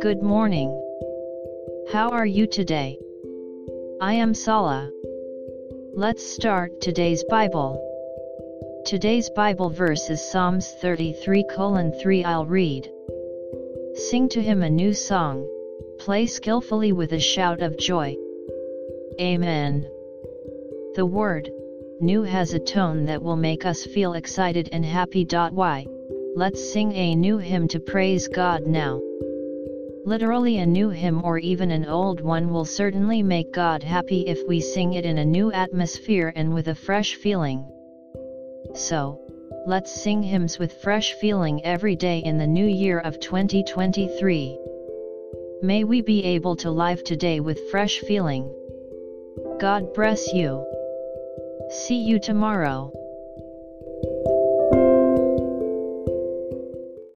Good morning. How are you today? I am Sala. Let's start today's Bible. Today's Bible verse is Psalms 33 3. I'll read. Sing to him a new song, play skillfully with a shout of joy. Amen. The word, new has a tone that will make us feel excited and happy. Why? Let's sing a new hymn to praise God now. Literally a new hymn or even an old one will certainly make God happy if we sing it in a new atmosphere and with a fresh feeling. So, let's sing hymns with fresh feeling every day in the new year of 2023. May we be able to live today with fresh feeling. God bless you. See you tomorrow.